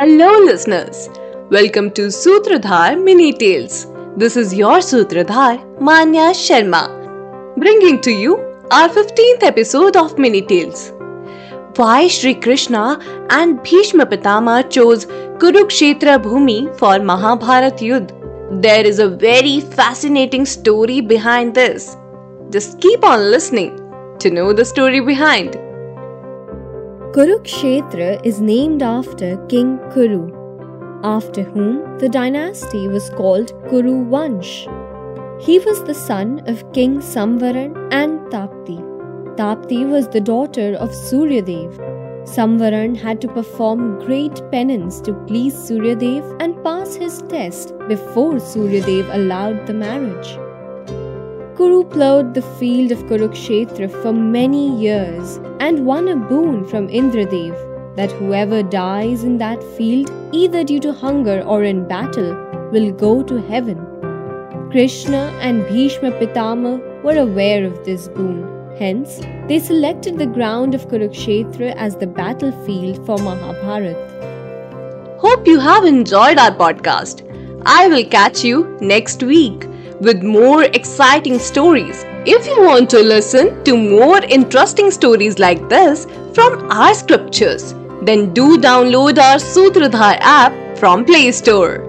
Hello, listeners. Welcome to Sutradhar Mini Tales. This is your Sutradhar, Manya Sharma, bringing to you our 15th episode of Mini Tales. Why Sri Krishna and Bhishma Pitamah chose Kurukshetra Bhumi for Mahabharat Yudh. There is a very fascinating story behind this. Just keep on listening to know the story behind. Kurukshetra is named after King Kuru, after whom the dynasty was called Kuru Vansh. He was the son of King Samvaran and Tapti. Tapti was the daughter of Suryadev. Samvaran had to perform great penance to please Suryadev and pass his test before Suryadev allowed the marriage. Kuru plowed the field of Kurukshetra for many years and won a boon from Indradev that whoever dies in that field, either due to hunger or in battle, will go to heaven. Krishna and Bhishma Pitamah were aware of this boon. Hence, they selected the ground of Kurukshetra as the battlefield for Mahabharat. Hope you have enjoyed our podcast. I will catch you next week with more exciting stories. If you want to listen to more interesting stories like this from our scriptures, then do download our Sutradhar app from Play Store.